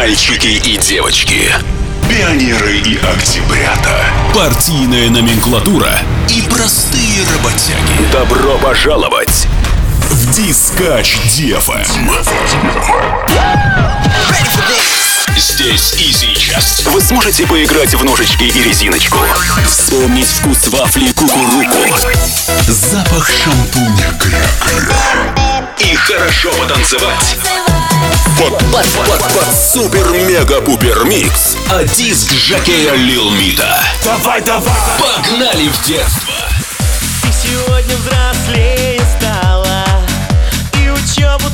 Мальчики и девочки. Пионеры и октябрята. Партийная номенклатура и простые работяги. Добро пожаловать в Дискач DFM. Здесь и сейчас вы сможете поиграть в ножички и резиночку, вспомнить вкус вафли кукуруку, запах шампуня кря и хорошо потанцевать. Под, под, под, под супер-мега-пупер микс от диск Жакея Лил Мита. Давай, давай! Погнали в детство! Ты сегодня взрослее стала И учебу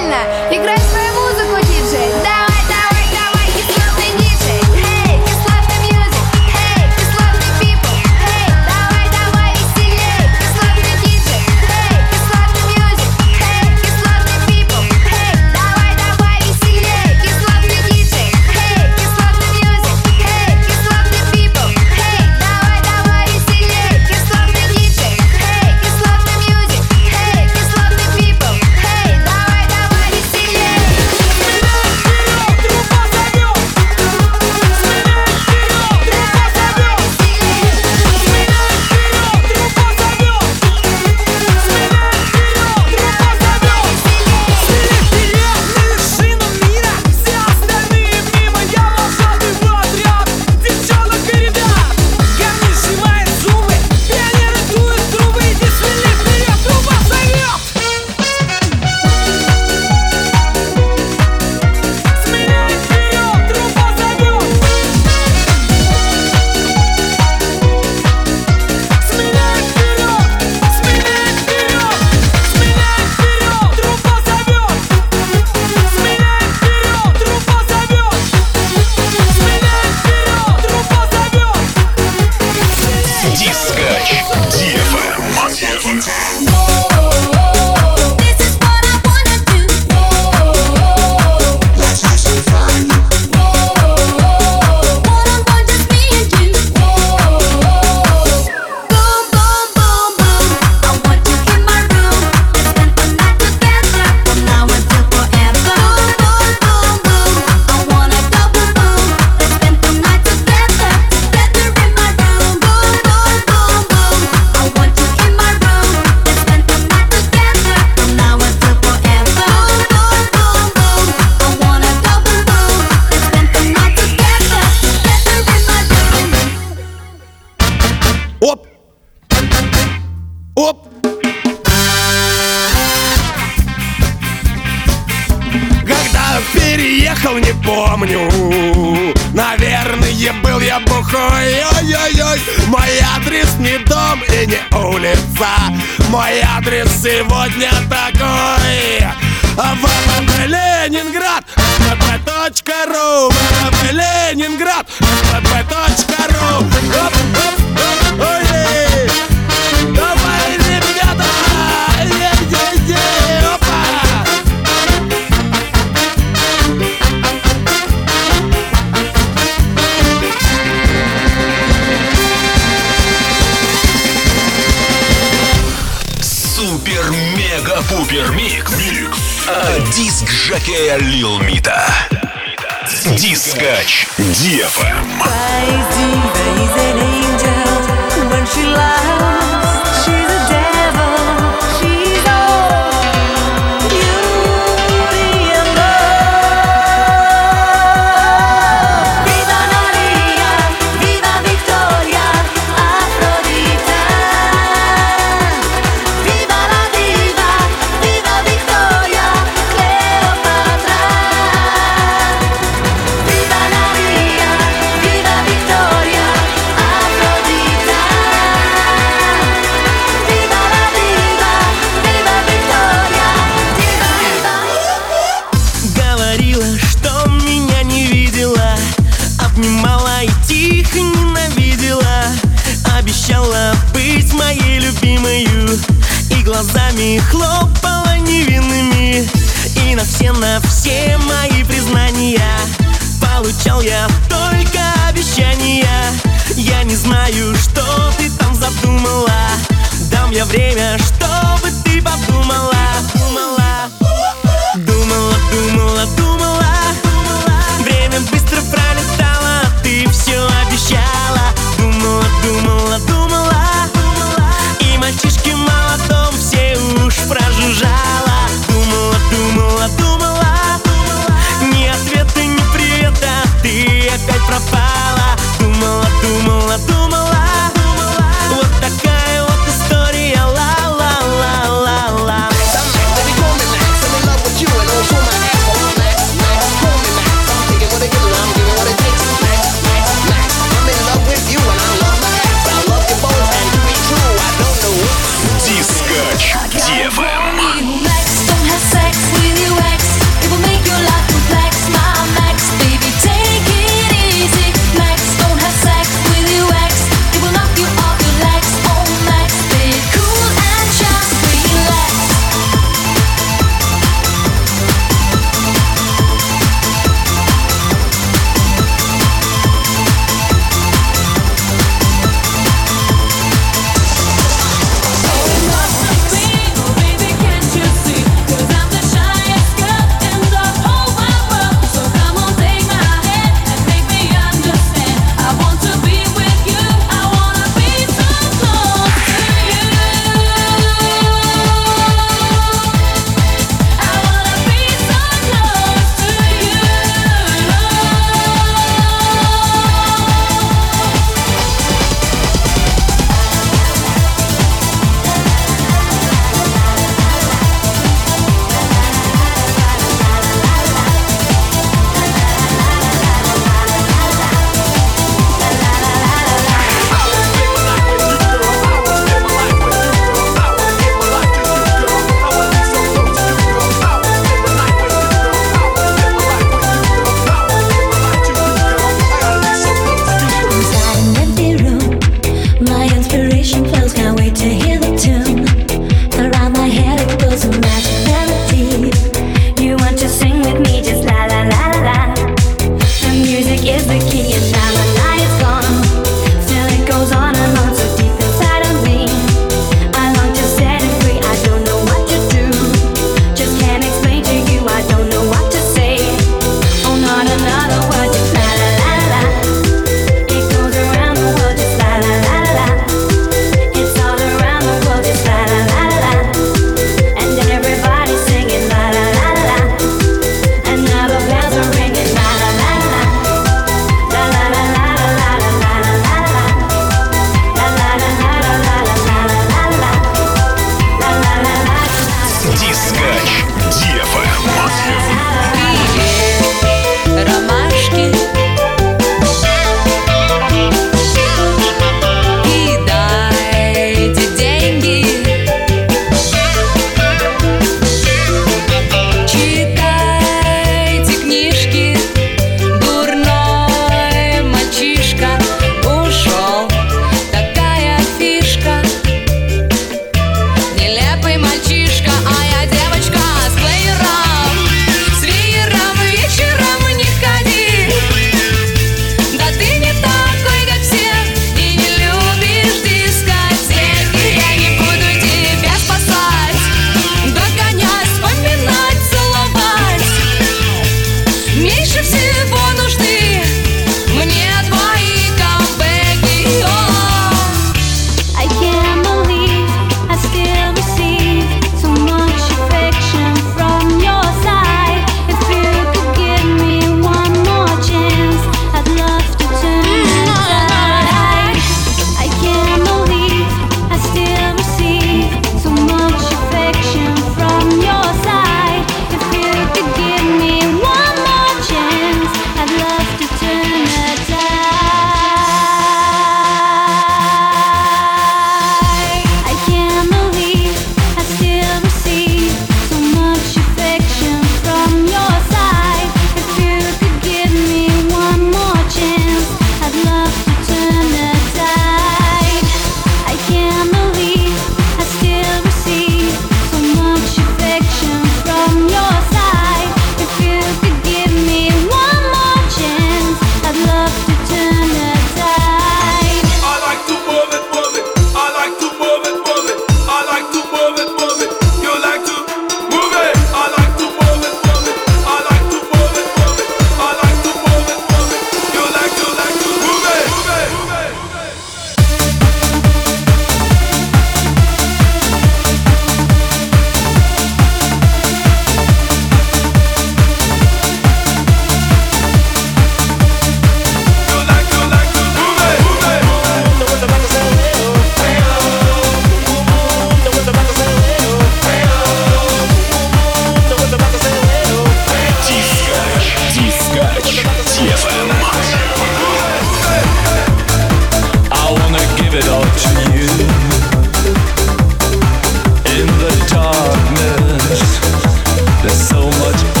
so much.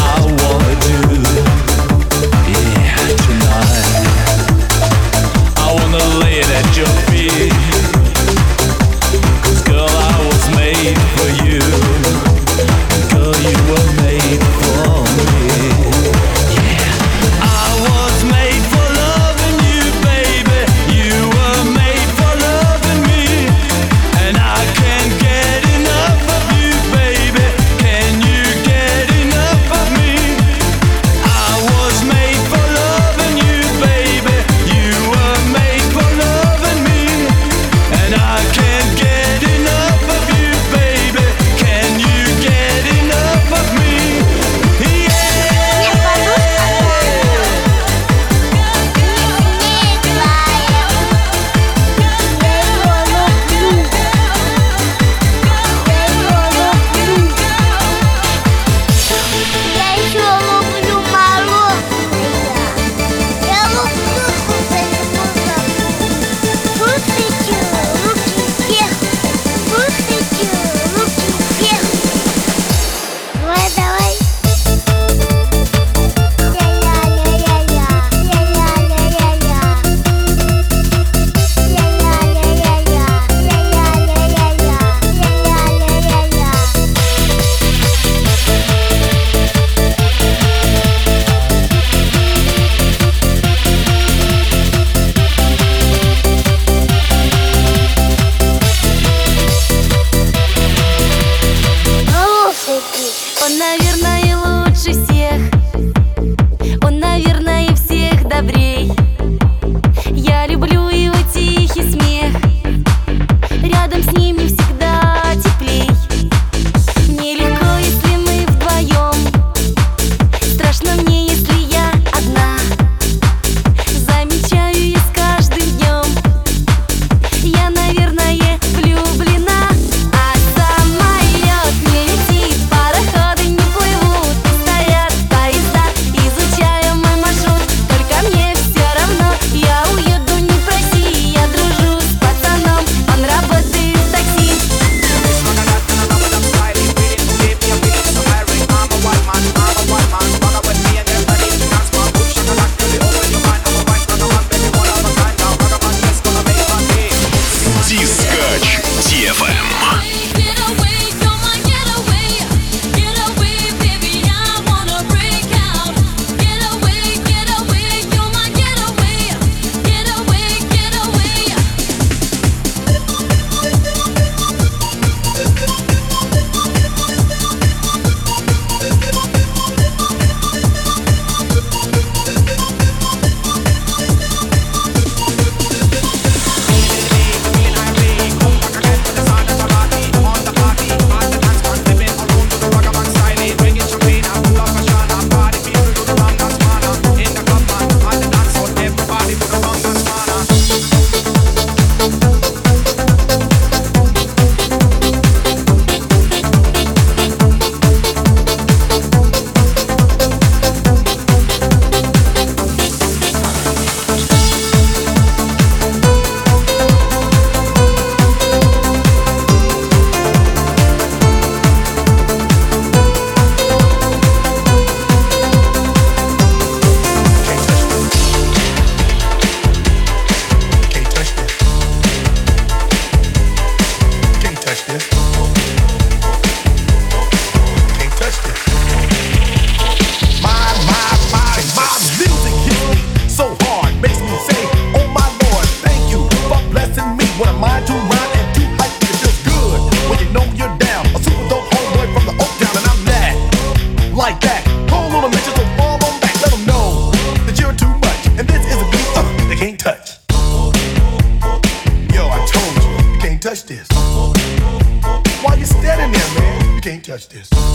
Touch this.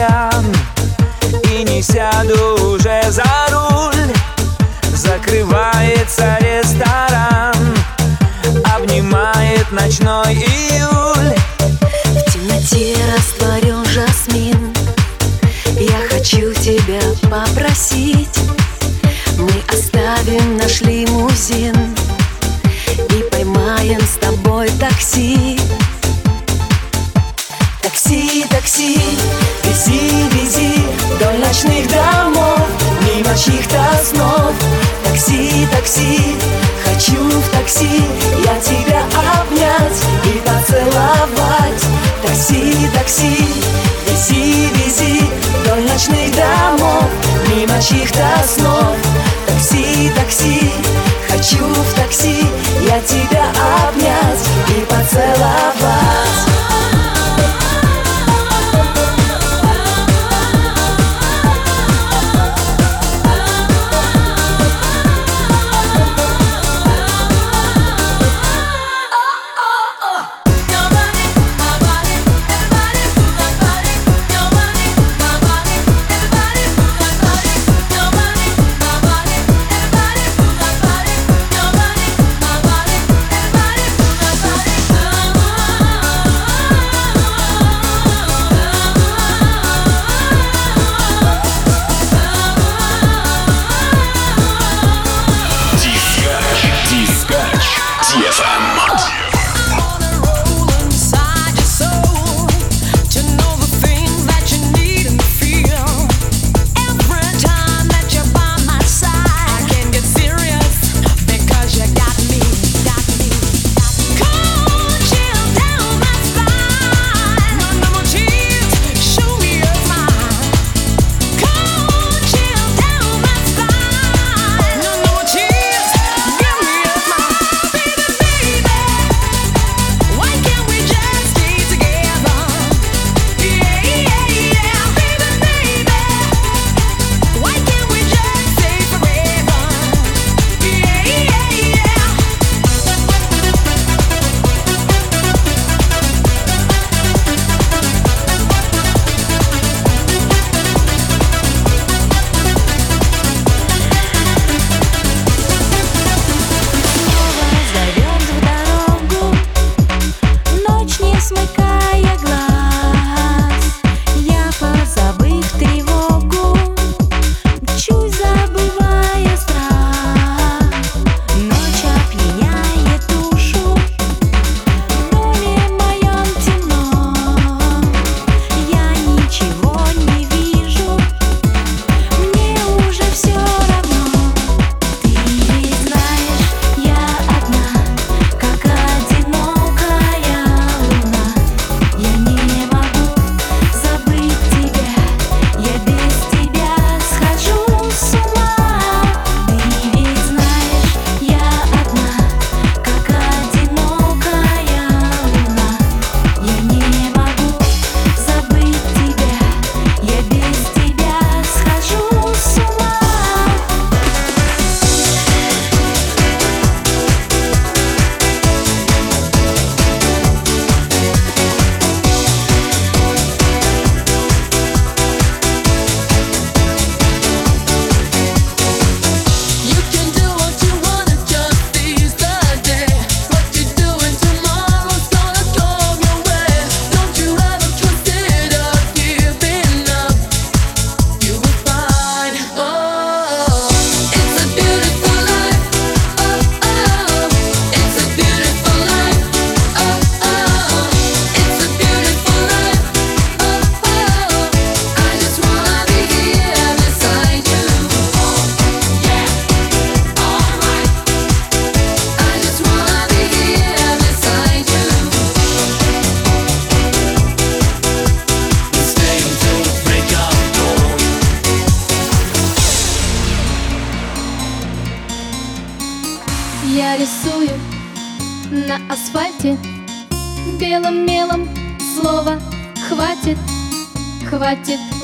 пьян И не сяду уже за руль. Закрывается ресторан. Обнимает ночной июль. В темноте растворен жасмин. Я хочу тебя попросить. такси, хочу в такси Я тебя обнять и поцеловать. Такси, такси, вези, вези Вдоль ночных домов, мимо чьих-то снов. Такси, такси, хочу в такси Я тебя обнять и поцеловать.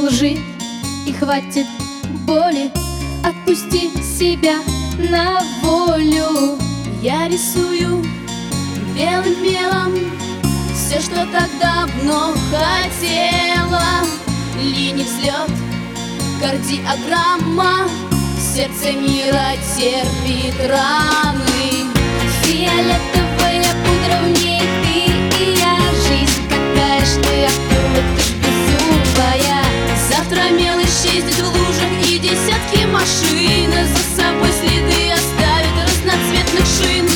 лжи. И хватит боли Отпусти себя на волю. Я рисую белым мелом Все, что так давно хотела. Линий взлет, кардиограмма Сердце мира терпит раны. Фиолетовая пудра в ней ты и я Жизнь такая, что я думаю, Ветромелы щездят в лужах и десятки машин. За собой следы оставят разноцветных шин.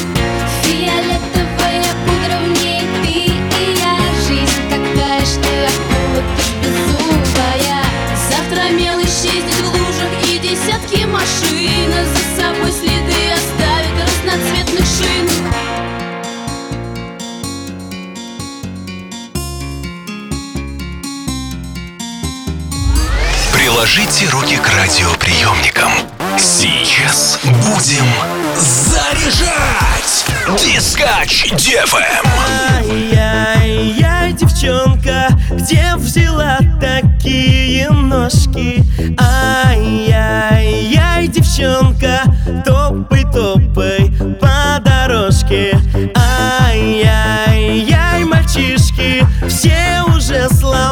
Фиолетовая пудра в ней ты и я Жизнь такая, что я беззубая. Завтра мелы щездят в лужах и десятки машин. За собой следы Приложите руки к радиоприемникам. Сейчас будем заряжать! Дискач ДФМ. Эм. Ай-яй-яй, девчонка, где взяла такие ножки? Ай-яй-яй, девчонка, топай-топай по дорожке. Ай-яй-яй, мальчишки, все уже слава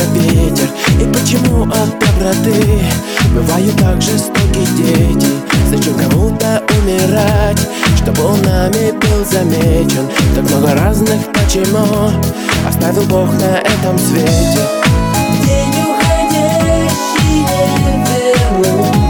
снится ветер. И почему от доброты Бывают так жестоки дети. Зачем кому-то умирать? Чтобы он нами был замечен. Так много разных почему Оставил Бог на этом свете. День уходящий веру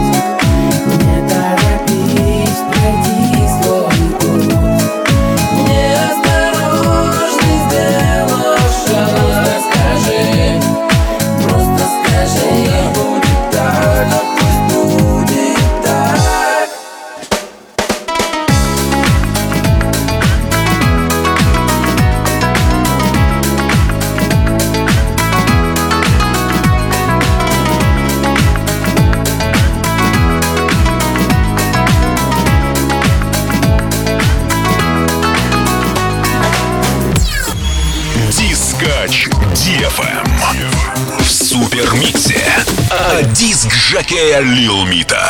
Жаке Лил Мита.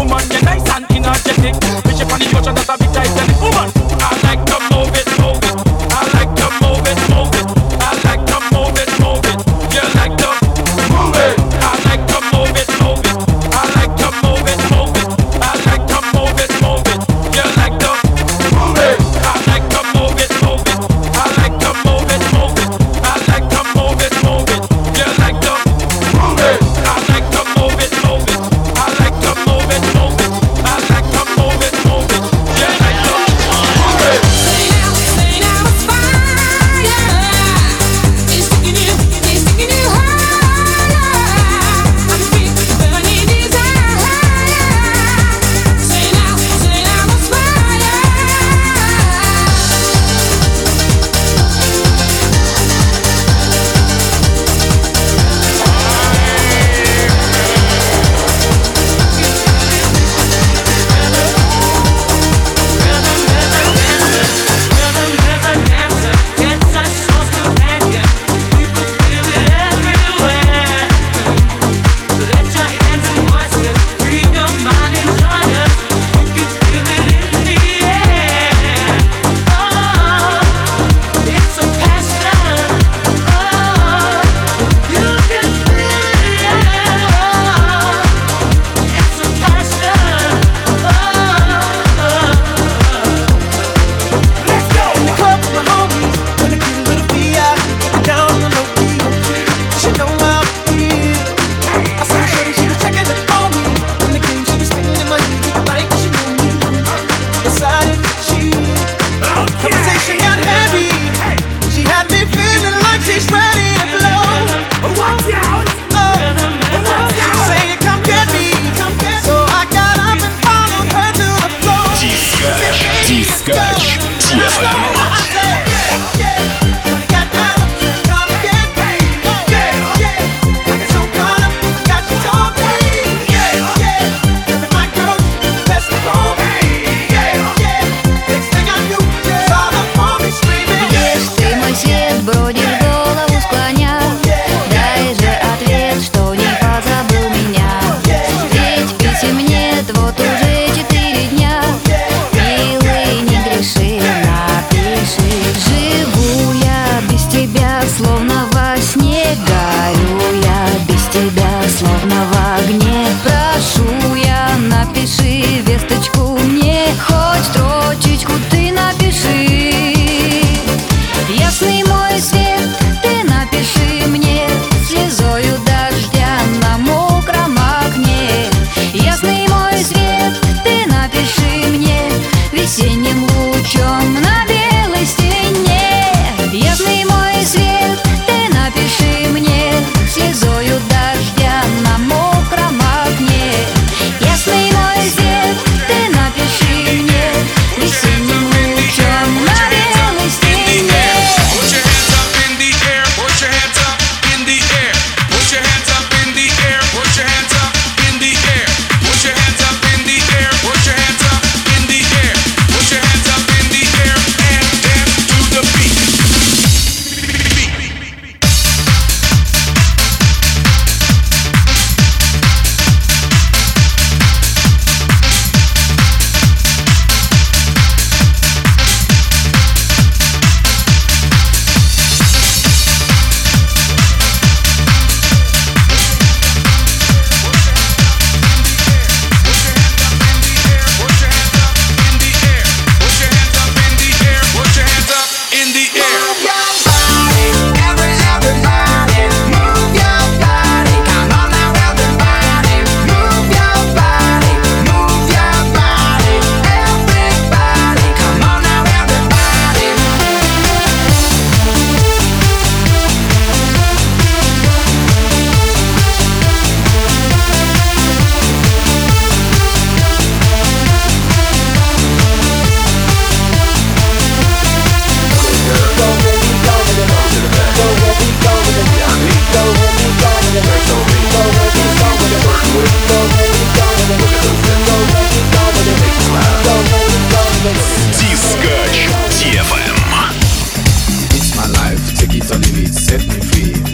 Woman, you're.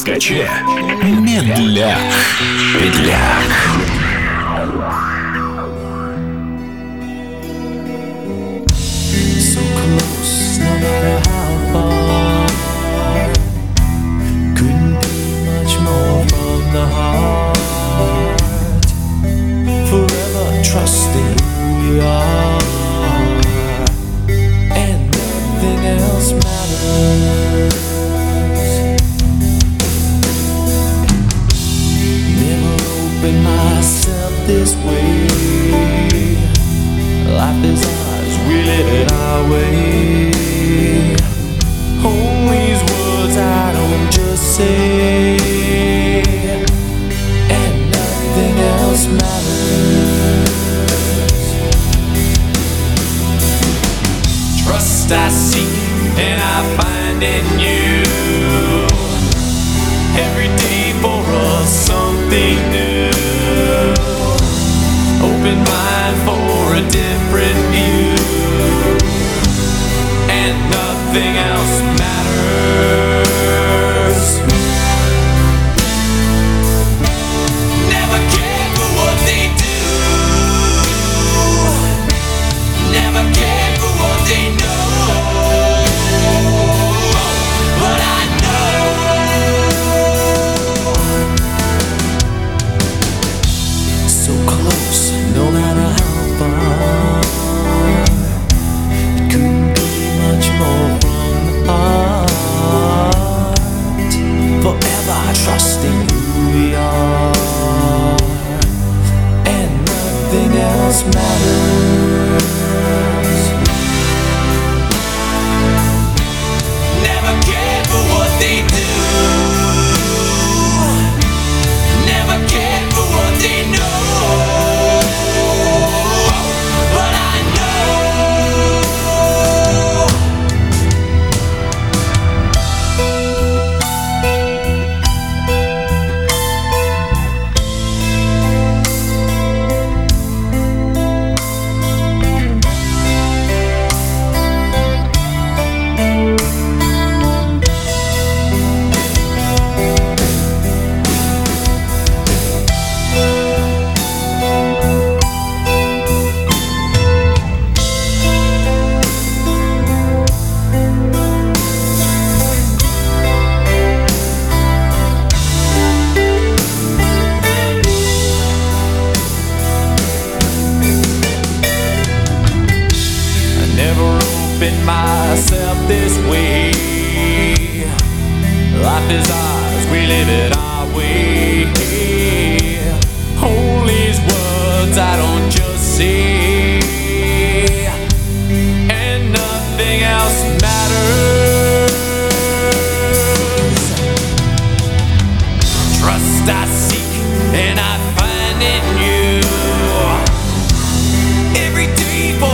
скаче медляк. Медляк.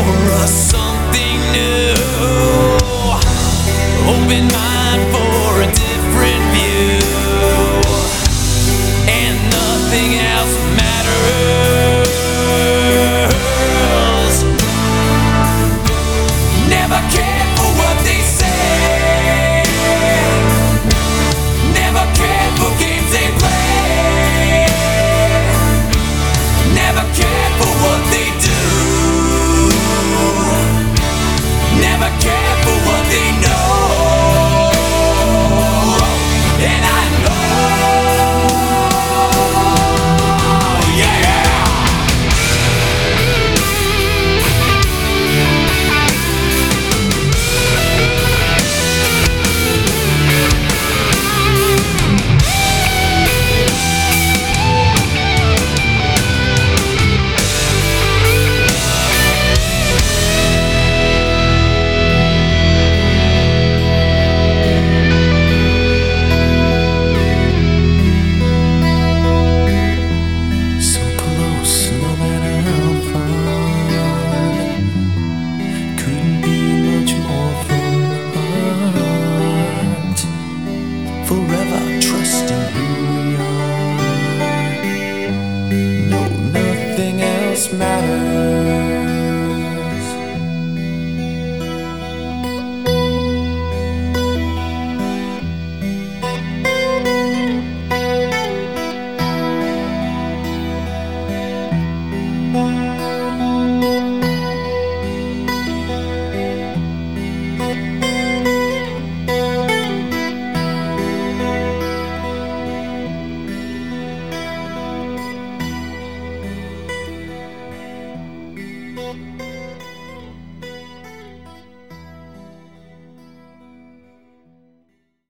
For us something new. Open my